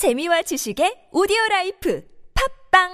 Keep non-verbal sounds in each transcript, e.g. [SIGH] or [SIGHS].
재미와 지식의 오디오 라이프. 팝빵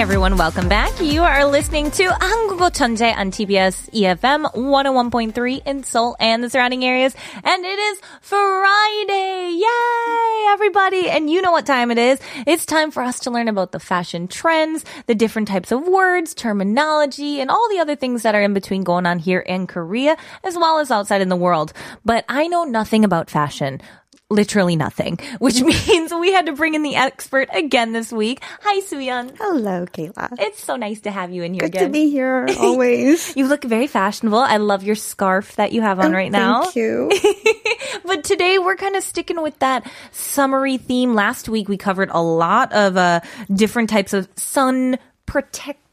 everyone, welcome back. You are listening to 한국어 천재 on TBS EFM 101.3 in Seoul and the surrounding areas. And it is Friday. Yay, everybody. And you know what time it is. It's time for us to learn about the fashion trends, the different types of words, terminology, and all the other things that are in between going on here in Korea as well as outside in the world. But I know nothing about fashion literally nothing, which [LAUGHS] means we had to bring in the expert again this week. Hi, Suyeon. Hello, Kayla. It's so nice to have you in here Good again. to be here [LAUGHS] always. You look very fashionable. I love your scarf that you have on right now. Oh, Thank you. [LAUGHS] But today we're kind of sticking with that summery theme. Last week we covered a lot of uh, different types of sun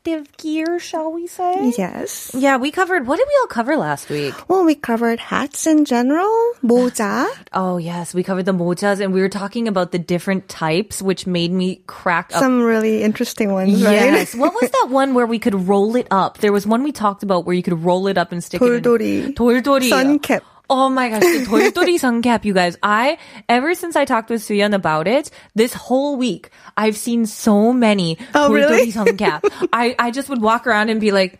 protective gear, shall we say? yes. Yeah, we covered. What did we all cover last week? Well, we covered hats in general, 모자. [SIGHS] Oh yes, we covered the mojas, and we were talking about the different types, which made me crack up. Some really interesting ones, Yes. right? what was [LAUGHS] that one where we could roll it up? There was one we talked about where you could roll it up and stick it in. 돌돌이. 돌돌이. Sun cap. Oh my gosh, the 돌돌이 [LAUGHS] sun cap, you guys. I, ever since I talked with Suyeon about it, this whole week, I've seen so many Oh, 돌돌이 really? sun cap. [LAUGHS] I, I just would walk around and be like,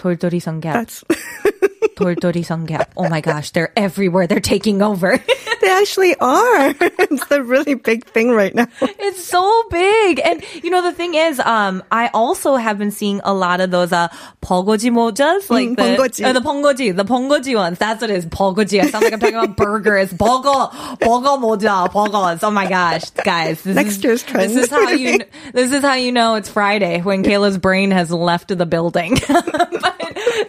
돌돌이 sun cap. That's, [LAUGHS] 돌돌이 sun cap. Oh my gosh, they're everywhere. They're taking over. [LAUGHS] they actually are. [LAUGHS] it's the really big thing right now. It's so big. And you know, the thing is, um, I also have been seeing a lot of those, uh, polgoji mojas, like Mm, the, 번거지. uh, the pongoji, the pongoji ones. That's what it is. Polgoji. I sound like I'm talking about burgers. Bogo, bogo moja, bogos. Oh my gosh, guys. This Next is, year's trend. This is how you, this is how you know it's Friday when Kayla's brain has left the building.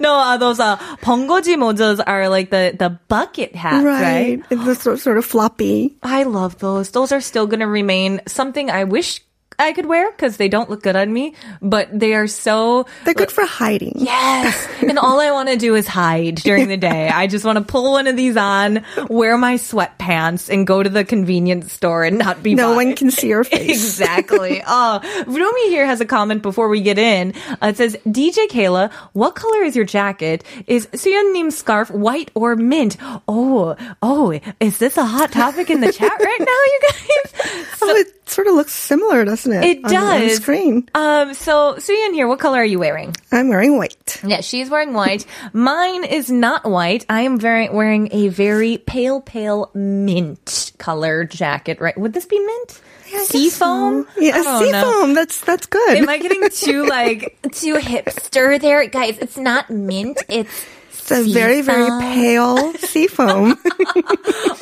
no, uh, those, uh, pongoji mojas are like the, the bucket hats, right? Right. It's sort of floppy. I love those. Those are still going to remain something I wish I could wear because they don't look good on me, but they are so. They're good for hiding. Yes. and all I want to do is hide during the day. I just want to pull one of these on, wear my sweatpants, and go to the convenience store and not be No one can see your [LAUGHS] face. Exactly. Oh, Rumi here has a comment before we get in. Uh, it says, DJ Kayla, what color is your jacket? Is Suyeon님's scarf white or mint? Oh, oh, is this a hot topic in the chat right now, you guys? [LAUGHS] oh, it sort of looks similar, doesn't it? It On- On, the does. screen. Um, so Suyeon here, what color are you wearing? I'm wearing white. Yeah, she's wearing white. Mine is not white. I am very, wearing a very pale, pale mint color jacket, right? Would this be mint? Seafoam? Yeah, I don't know. seafoam. That's that's good. Am I getting too [LAUGHS] like too hipster there, guys? It's not mint. It's it's a very very seafoam. pale seafoam. [LAUGHS]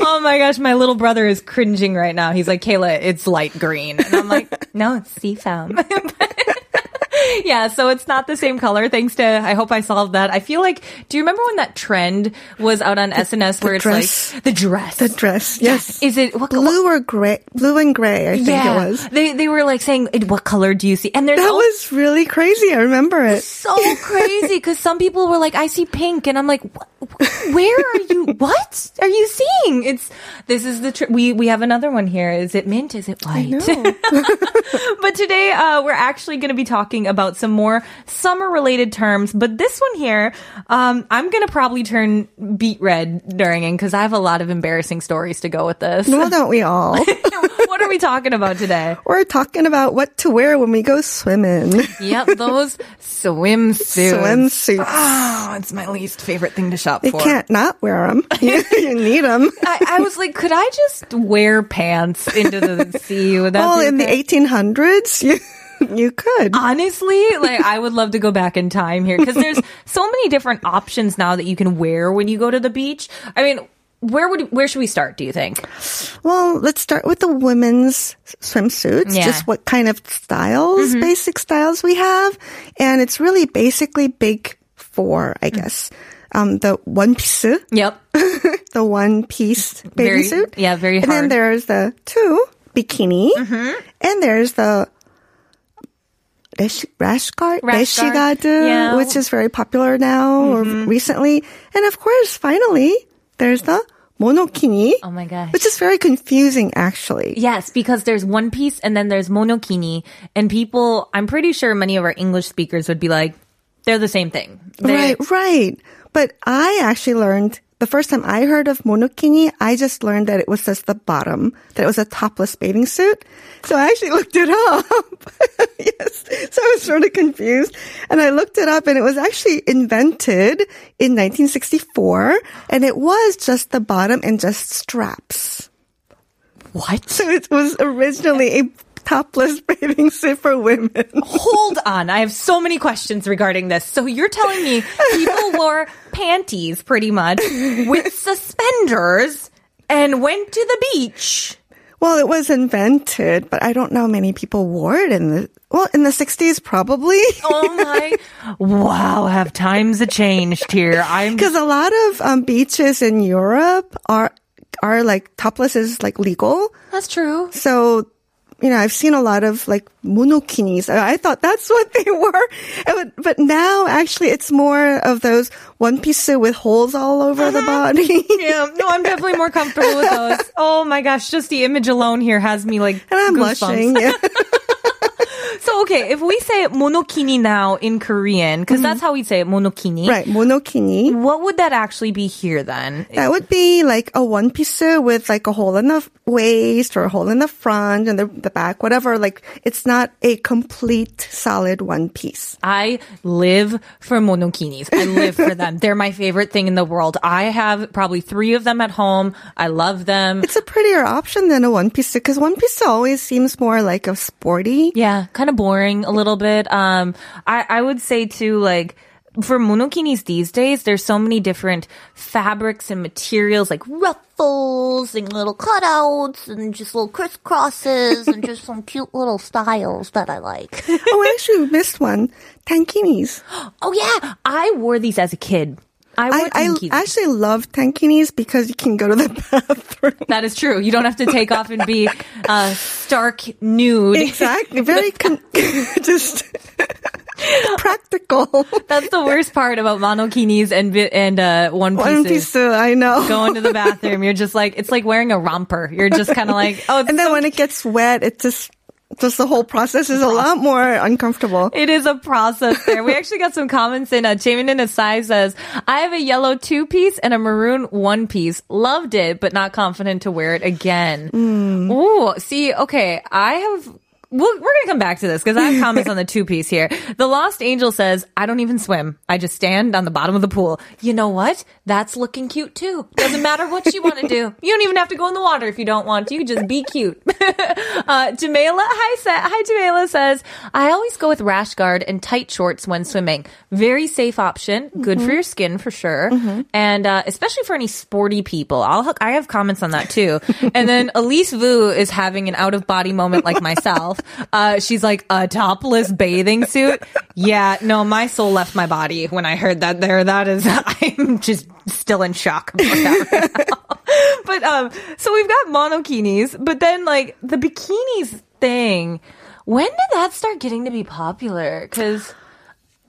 Oh my gosh, my little brother is cringing right now. He's like, Kayla, it's light green, and I'm like, no, it's seafoam. [LAUGHS] Yeah, so it's not the same color. Thanks to, I hope I solved that. I feel like, do you remember when that trend was out on SNS where it's dress. like the dress? the dress, yes. Is it what, Blue or gray? Blue and gray, I think yeah, it was. they they were like saying, "What color do you see?" And there's That also- was really crazy. I remember it. so crazy because some people were like, I see pink, and I'm like, "Wh- where are you? [LAUGHS] What are you seeing? It's this is the tr- we we have another one here. Is it mint? Is it white? [LAUGHS] [LAUGHS] but today uh, we're actually going to be talking about some more summer related terms. But this one here, um, I'm going to probably turn beet red during it because I have a lot of embarrassing stories to go with this. Well, don't we all? We talking about today? [LAUGHS] We're talking about what to wear when we go swimming. Yep, [LAUGHS] those swimsuits. Swimsuits. Oh, it's my least favorite thing to shop You for. You can't not wear them. [LAUGHS] You, you need them. I, I was like, could I just wear pants into the sea? Would that Well, in the 1800s, you, you could. Honestly, like I would love to go back in time here because there's so many different options now that you can wear when you go to the beach. I mean, where would where should we start? Do you think? Well, let's start with the women's swimsuits. Yeah. Just what kind of styles, mm-hmm. basic styles we have. And it's really basically big four, I mm. guess. Um, the one piece, Yep. [LAUGHS] the one piece bathing suit. yeah, very And then there's the two bikini. Mm-hmm. And there's the rash, rash guard, Rash guard. Yeah. which is very popular now or mm-hmm. recently. And of course, finally, there's the monokini, Oh my gosh. which is very confusing actually. Yes, because there's one piece and then there's monokini, and people, I'm pretty sure many of our English speakers would be like, they're the same thing. They- Right, right. But I actually learned the first time I heard of monokini, I just learned that it was just the bottom, that it was a topless bathing suit. So I actually looked it up. [LAUGHS] yes. So I was sort of confused. And I looked it up and it was actually invented in 1964 and it was just the bottom and just straps. What? So it was originally a topless [LAUGHS] bathing suit for women. Hold on. I have so many questions regarding this. So you're telling me people [LAUGHS] wore panties pretty much with suspenders and went to the beach. Well, it was invented, but I don't know many people wore it in the, well, in the 60s probably. Oh my. Wow. Have times changed here. I'm Because a lot of um, beaches in Europe are, are like topless is like legal. That's true. So, you know, I've seen a lot of like monokinis. I thought that's [LAUGHS] what they were. But, but now actually it's more of those one piece suit with holes all over the uh-huh. body. [LAUGHS] Yeah, no, I'm definitely more [LAUGHS] comfortable with those. Oh my gosh, just the image alone here has me like and I'm goosebumps. blushing. Yeah. So okay, if we say monokini now in Korean, because mm-hmm. that's how we say it, monokini. right. Monokini. What would that actually be here then? That would be like a one piece with like a hole in the waist or a hole in the front and the, the back, whatever. Like it's not a complete solid one piece. I live for monokinis. I live for them. [LAUGHS] They're my favorite thing in the world. I have probably three of them at home. I love them. It's a prettier option than a one piece because one piece always seems more like a sporty. Yeah, kind of boring a little bit. Um, I, I would say too, like, for monokinis these days, there's so many different fabrics and materials, like ruffles and little cutouts and just little crisscrosses and just some cute little styles that I like. [LAUGHS] oh, I actually missed one. Tankinis. [GASPS] Oh yeah, I wore these as a kid. I I, I actually love tankinis because you can go to the [LAUGHS] bathroom. that is true. You don't have to take off and be uh, stark nude. Exactly. Very [LAUGHS] con- [LAUGHS] just practical. That's the worst part about monokinis and and uh, one pieces. One piece suit, I know. Going to the bathroom, you're just like it's like wearing a romper. You're just kind of like oh, it's and then so when it gets wet, it just just the whole process is a lot more uncomfortable. It is a process there. We actually got some comments in. Uh, Jamin Asai says, I have a yellow two piece and a maroon one piece. Loved it, but not confident to wear it again. Ooh, see, okay, I have. We'll, we're going to come back to this because I have [LAUGHS] comments on the two piece here. The Lost Angel says, I don't even swim. I just stand on the bottom of the pool. You know what? That's looking cute too. Doesn't matter what you want to do. [LAUGHS] You don't even have to go in the water if you don't want to. You just be cute. [LAUGHS] uh, Jamela, hi, Sa- hi, Jamela says, I always go with rash guard and tight shorts when swimming. Very safe option. Good for your skin for sure. And, uh, especially for any sporty people. I'll, hook, I have comments on that too. and then Elise Vu is having an out of body moment like myself. [LAUGHS] Uh, she's like, a topless bathing suit. Yeah, no, my soul left my body when I heard that there. That is, [LAUGHS] I'm just still in shock right [LAUGHS] but, um, so we've got monokinis, but then like the bikinis thing, when did that start getting to be popular? Cause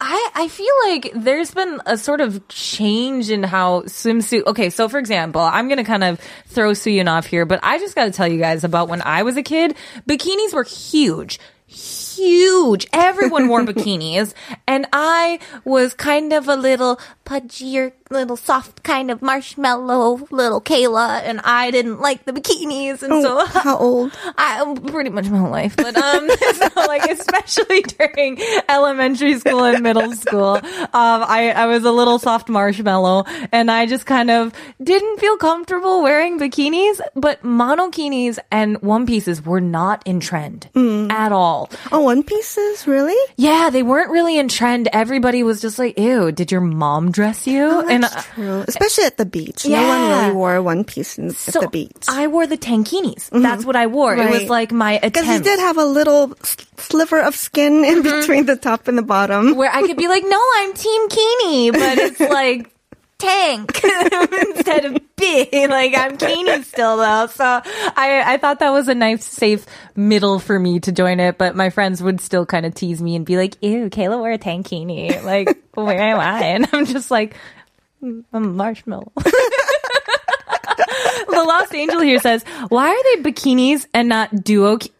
I, I feel like there's been a sort of change in how swimsuit. Okay, so for example, I'm gonna kind of throw Suyeon off here, but I just gotta tell you guys about when I was a kid. Bikinis were huge. Huge. Everyone wore [LAUGHS] bikinis. And I was kind of a little pudgier, little soft kind of marshmallow little Kayla. And I didn't like the bikinis. And so How old? [LAUGHS] I pretty much my whole life, but um, [LAUGHS] so like especially [LAUGHS] during elementary school and middle school, um, I I was a little soft marshmallow, and I just kind of didn't feel comfortable wearing bikinis. But monokinis and one pieces were not in trend at all. Oh, one pieces? Really? Yeah, they weren't really in trend. Everybody was just like, "Ew, did your mom dress you?" and Oh, That's true. Especially at the beach. No one really wore one piece in, so at the beach. I wore the tankinis. Mm-hmm. That's what I wore. It was like my Because you did have a little sliver of skin in mm-hmm. between the top and the bottom. where I could be like, no, I'm Team Kini, but it's [LAUGHS] like tank [LAUGHS] instead of B. [LAUGHS] Like I'm Keeney still though. So I, I thought that was a nice, safe middle for me to join it. But my friends would still kind of tease me and be like, ew, Kayla wore a tankini. Like, [LAUGHS] where am I? And I'm just like, "Mm, I'm marshmallow. the Lost Angel here says, why are they bikinis and not duo? ki-"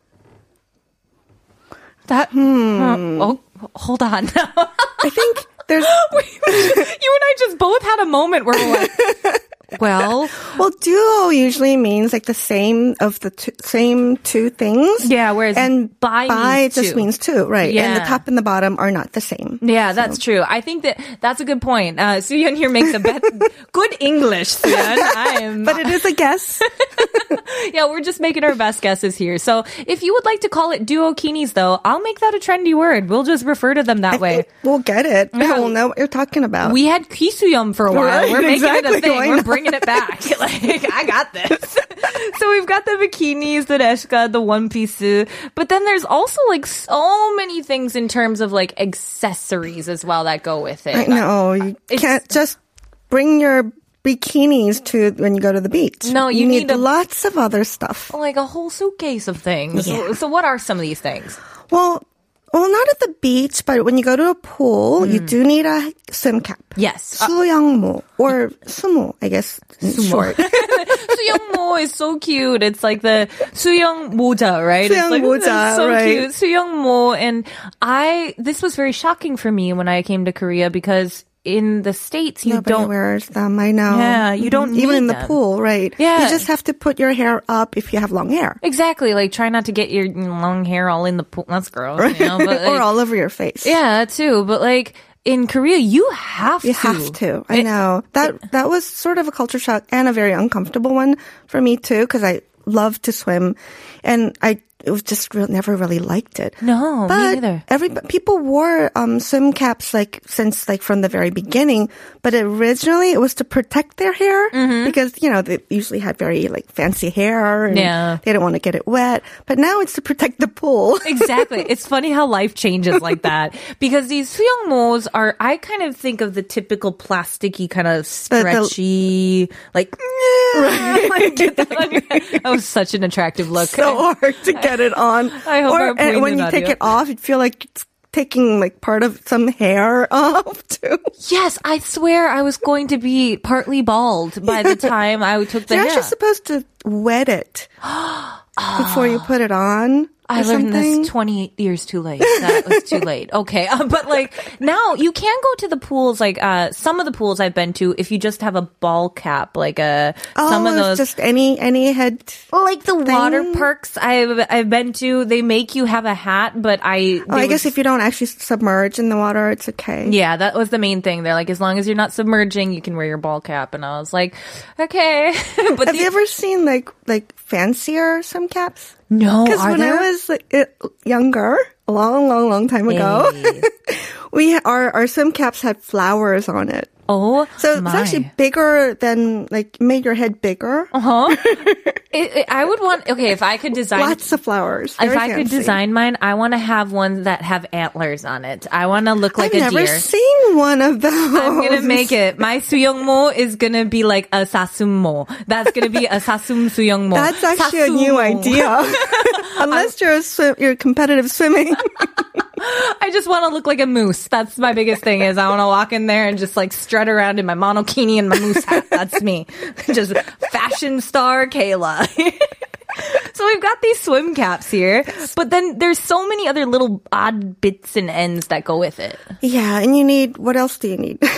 That, Hmm. oh, hold on. I think there's [GASPS] [LAUGHS] you and I just both had a moment where we're like, [LAUGHS] well, well, duo usually means like the same of the two, same two things. Yeah, whereas and bi means just two. means two, right? And the top and the bottom are not the same. yeah, that's true. I think that that's a good point. Uh, Suyeon here makes a bet. [LAUGHS] good English, Suyeon. I am. But it is a guess. [LAUGHS] yeah, we're just making our best guesses here. So if you would like to call it duokinis, though, I'll make that a trendy word. We'll just refer to them that I way. we'll get it. [LAUGHS] Yeah. We'll know what you're talking about. We had kisuyum for a while. Right, We're making exactly. it a thing. Why We're not? bringing it back. [LAUGHS] like, I got this. so we've got the bikinis, the reshka, the one piece, but then there's also like so many things in terms of like accessories as well that go with it. I know you It's- can't just bring your bikinis to when you go to the beach. No, you need a- lots of other stuff. Like a whole suitcase of things. Yeah. So what are some of these things? Well, well, not at the beach, but when you go to a pool, Hmm. you do need a swim cap. Yes. Uh, 수영모 or sumo, I guess. in Short. 수영모 [LAUGHS] is so cute. It's like the 수영 모자, right? it's 수영 like, 모자, it's so right. cute. 수영모. And I, this was very shocking for me when I came to Korea because in the States, you Nobody don't. wears them. I know. Yeah, you don't Mhm. even in the them. pool, right? Yeah. you just have to put your hair up if you have long hair, Exactly. Like, try not to get your long hair all in the pool. That's gross. You know? But, [LAUGHS] or all over your face. yeah, too. But like, in Korea, you have to You to. have to. I know that that was sort of a culture shock and a very uncomfortable one for me too, because I love to swim, and I it was just re- never really liked it. No, me but neither. Every people wore um, swim caps like since like from the very beginning, but originally it was to protect their hair Mm-hmm. because you know they usually had very like fancy hair and Yeah. they don't want to get it wet. But now it's to protect the pool. [LAUGHS] exactly. It's funny how life changes like that because these 수영모's are. I kind of think of the typical plasticky kind of the- stretchy, like. [LAUGHS] like, get that on your head. that was such an attractive look. so hard to get it on. I hope or and when you take it off, you feel like it's taking like part of some hair [LAUGHS] off too. yes, I swear I was going to be partly bald by the [LAUGHS] time I took the You're hair. actually supposed to wet it [GASPS] ah. before you put it on. I learned something. this 28 years too late. That was too [LAUGHS] late. Okay. Uh, but like now you can go to the pools, like, uh, some of the pools I've been to, if you just have a ball cap, like, uh, Oh, some of those. just any any head. like the water thing? parks I've I've been to, they make you have a hat, but I Oh, I guess if you don't actually submerge in the water, it's okay. yeah, that was the main thing. They're like, as long as you're not submerging, you can wear your ball cap. And I was like, okay. [LAUGHS] but Have the- you ever seen like like fancier swim caps? No, Because when there? I was younger, a long, long, long time ago, Hey. [LAUGHS] we our our swim caps had flowers on it. Oh, So it's actually bigger than like made your head bigger. [LAUGHS] Uh huh? I would want okay if I could design Lots of flowers. If I could design mine, I want to have ones that have antlers on it. I want to look like I've a never seen one of those. I'm gonna make it. My suyongmo is gonna be like a sasummo. That's gonna be a sasum suyongmo. That's actually a new idea. [LAUGHS] Unless you're a swim, you're competitive swimming. [LAUGHS] I just want to look like a moose. That's my biggest thing. Is I want to walk in there and just like strut around in my monokini and my moose hat. That's me. [LAUGHS] Just fashion star Kayla. [LAUGHS] So we've got these swim caps here, but then there's so many other little odd bits and ends that go with it. yeah, and you need what else do you need? [LAUGHS]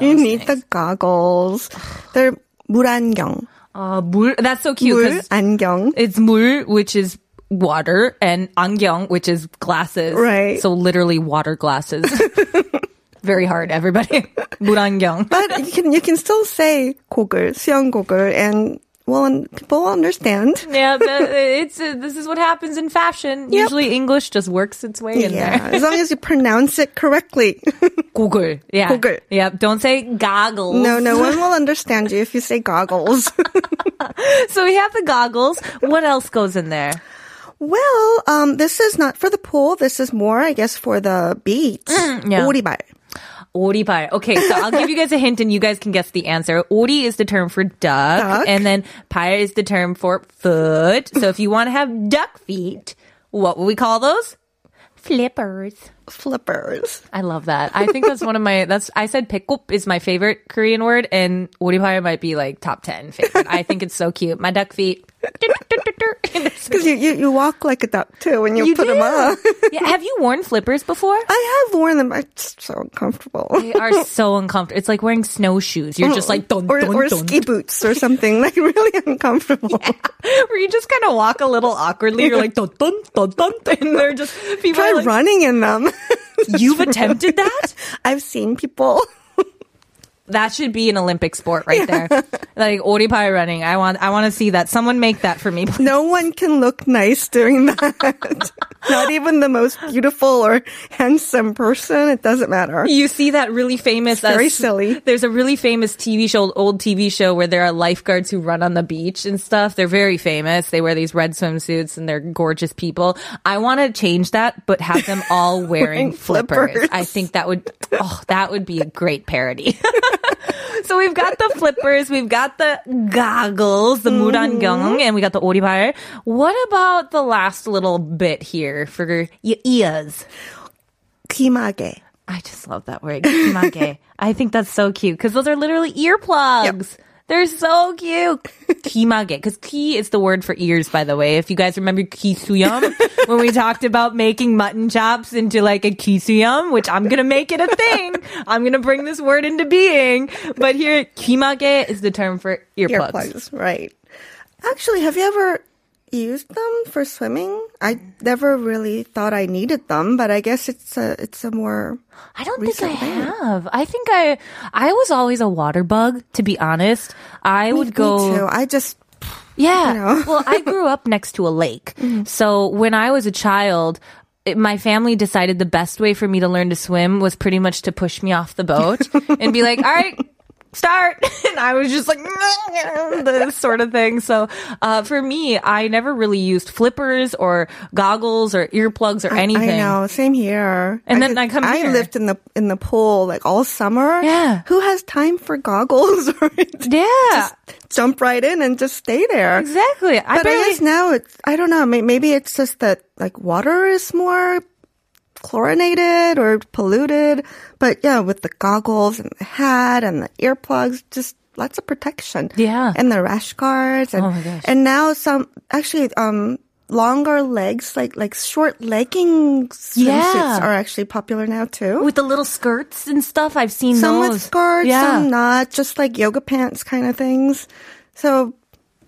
you need the goggles. They're 물안경. Uh, 물, that's so cute. 'cause 물안경. It's 물, which is water, and 안경, which is glasses. Right. So literally water glasses. [LAUGHS] Very hard, everybody. [LAUGHS] 물안경. But you can you can still say 고글, 수영 고글, and well, and people will understand. Yeah, the, [LAUGHS] it's uh, this is what happens in fashion. Usually English just works its way in Yeah, there. as long as you pronounce it correctly. Google. Yeah. Google. Yeah. Don't say goggles. no, no one will understand you if you say goggles. So we have the goggles. What else goes in there? well, um, this is not for the pool. This is more, I guess, for the beach. Mm, yeah. 오리발. 오리발. Okay, so I'll give you guys a hint and you guys can guess the answer. 오리 is the term for duck, Duck. and then 발 is the term for foot. So if you want to have duck feet, what will we call those? Flippers. Flippers. I love that. I think that's one of my that's I said pickop is my favorite Korean word and 오리발 might be like top 10 favorite. I think it's so cute. My duck feet. [LAUGHS] Because you, you, you walk like a duck too when you, You put them on. [LAUGHS] yeah, have you worn flippers before? I have worn them. It's so uncomfortable. They are [LAUGHS] so uncomfortable. It's like wearing snowshoes. You're just like dun or, dun or dun. ski boots or something like really uncomfortable. Where you just kind of walk a little awkwardly. You're like dun dun dun dun, and they're just people Try like, running in them. You've attempted that? I've seen people. That should be an Olympic sport right there. [LAUGHS] like oripai running. I want I want to see that. Someone make that for me. please. No one can look nice doing that. [LAUGHS] Not even the most beautiful or handsome person. It doesn't matter. You see that really famous. uh, very s- silly. There's a really famous TV show, old TV show, where there are lifeguards who run on the beach and stuff. They're very famous. They wear these red swimsuits and they're gorgeous people. I want to change that, but have them all [LAUGHS] wearing, Wearing flippers. flippers. I think that would, oh, that would be a great parody. [LAUGHS] so we've got the flippers, we've got the goggles, the Mm-hmm. murangyong, and we got the ori발. What about the last little bit here for your ears? 귀마개. I just love that word. Kimage. [LAUGHS] I think that's so cute because those are literally earplugs. They're so cute. [LAUGHS] Kimage. Because ki is the word for ears, by the way. If you guys remember kisuyam, when we talked about making mutton chops into like a kisuyam, which I'm going to make it a thing. I'm going to bring this word into being. But here, kimage is the term for earplugs. Earplugs, right. Actually, have you ever used them for swimming? I never really thought I needed them, but I guess it's a it's a more I don't think I thing. have. I think I, I was always a water bug, to be honest. I would me go. too. I just Yeah. you know. [LAUGHS] well, I grew up next to a lake. [LAUGHS] Mm-hmm. So when I was a child, my family decided the best way for me to learn to swim was pretty much to push me off the boat [LAUGHS] and be like, all right, start. [LAUGHS] And I was just like, [LAUGHS] this sort of thing. So, uh, for me, I never really used flippers or goggles or earplugs or anything. I know, same here. And then could- I come I here. lived in the in the pool like all summer. Yeah. Who has time for goggles [LAUGHS] Yeah. jump right in and just stay there? Exactly. I But I barely, guess now it's I don't know. Maybe it's just that like water is more chlorinated or polluted. But yeah, with the goggles and the hat and the earplugs, just lots of protection. Yeah. and the rash guards. And, Oh my gosh. And now some actually um longer legs, like like short legging swimsuits, Yeah. are actually popular now too. with the little skirts and stuff, I've seen some those. with skirts, Yeah. some not, just like yoga pants kind of things. So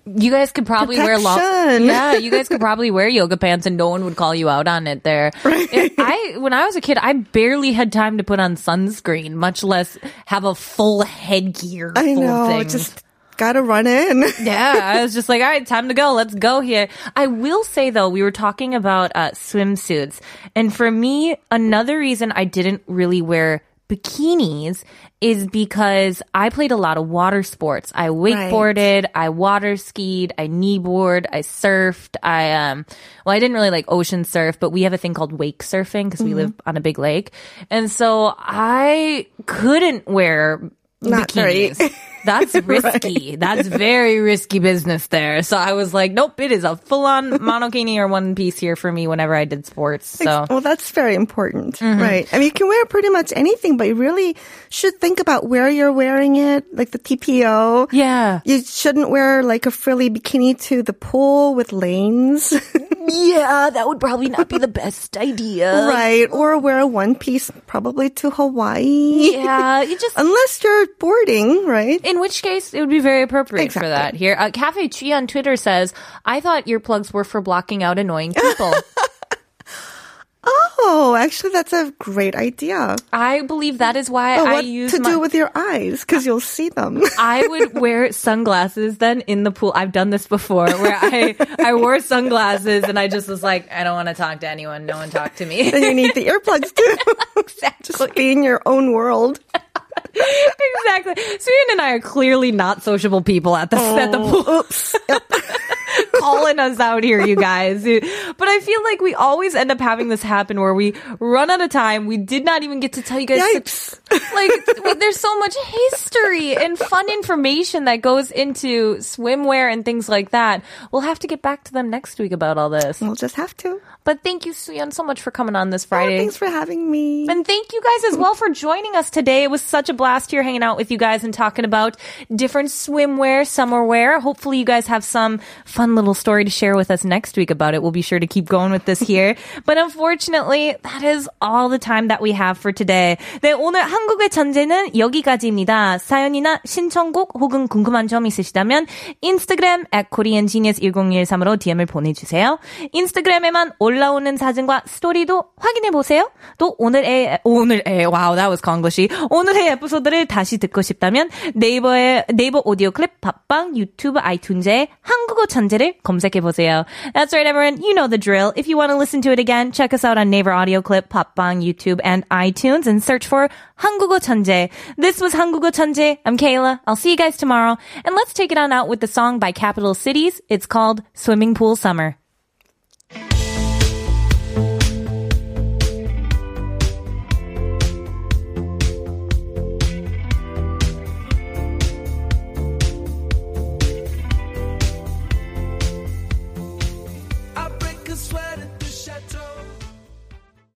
You guys could probably wear long. Protection. Yeah, you guys could probably wear yoga pants and no one would call you out on it. There, [LAUGHS] It- I when I was a kid, I barely had time to put on sunscreen, much less have a full headgear I know, just gotta run in. [LAUGHS] yeah, I was just like, all right, time to go. Let's go here. I will say though, we were talking about uh, swimsuits, and for me, another reason I didn't really wear bikinis is because I played a lot of water sports. I wakeboarded, I water skied, I kneeboard, I surfed. I um, well, I didn't really like ocean surf, but we have a thing called wake surfing because we live on a big lake, and so I couldn't wear Not bikinis. That's [LAUGHS] risky. That's very risky business there. So I was like, nope, it is a full on [LAUGHS] monokini or one piece here for me whenever I did sports. So Well, that's very important, Mm-hmm. right? I mean, you can wear pretty much anything, but you really should think about where you're wearing it, like the TPO. yeah. You shouldn't wear like a frilly bikini to the pool with lanes, [LAUGHS] Yeah, that would probably not be the [LAUGHS] best idea. right? Or wear a one piece probably to Hawaii. Yeah, you just [LAUGHS] Unless you're boarding, right? in which case it would be very appropriate for that. Here, uh, Cafe Chi on Twitter says, "I thought earplugs were for blocking out annoying people." [LAUGHS] Oh, actually, that's a great idea. I believe that is why But I what use to my- do with your eyes? Because you'll see them. [LAUGHS] I would wear sunglasses then in the pool. I've done this before where I, I wore sunglasses and I just was like, I don't want to talk to anyone. No one talk to me. [LAUGHS] then you need the earplugs too. [LAUGHS] Exactly. Just be in your own world. exactly. Suyeon and I are clearly not sociable people at the, at the oh, pool. Oops. [LAUGHS] calling us out here, you guys. But I feel like we always end up having this happen where we run out of time. We did not even get to tell you guys. Yipes like, there's so much history and fun information that goes into swimwear and things like that. We'll have to get back to them next week about all this. We'll just have to. But thank you, Suyeon, so much for coming on this Oh, Friday. thanks for having me. And thank you guys as well for joining us today. It was such a blast here hanging out with you guys and talking about different swimwear, summer wear. Hopefully you guys have some fun little story to share with us next week about it. We'll be sure to keep going with this here. [LAUGHS] but unfortunately, that is all the time that we have for today. 네, 오늘 한 국의 전제는 여기까지입니다. 사연이나 신청곡 혹은 궁금한 점 있으시다면 인스타그램 at koreangenius1013으로 DM을 보내주세요. 인스타그램에만 올라오는 사진과 스토리도 확인해 보세요. 또 오늘의 오늘의 wow that was Konglishy. 오늘의 에피소드를 다시 듣고 싶다면 네이버의 네이버 오디오 클립 팟빵 유튜브 아이튠즈에 한국어 천재를 검색해 보세요. That's right everyone. You know the drill. If you want to listen to it again, check us out on Naver Audio Clip, 팟빵, YouTube and iTunes and search for 한국어 천재. This was 한국어 천재. I'm Kayla. I'll see you guys tomorrow. And let's take it on out with the song by Capital Cities. It's called Swimming Pool Summer.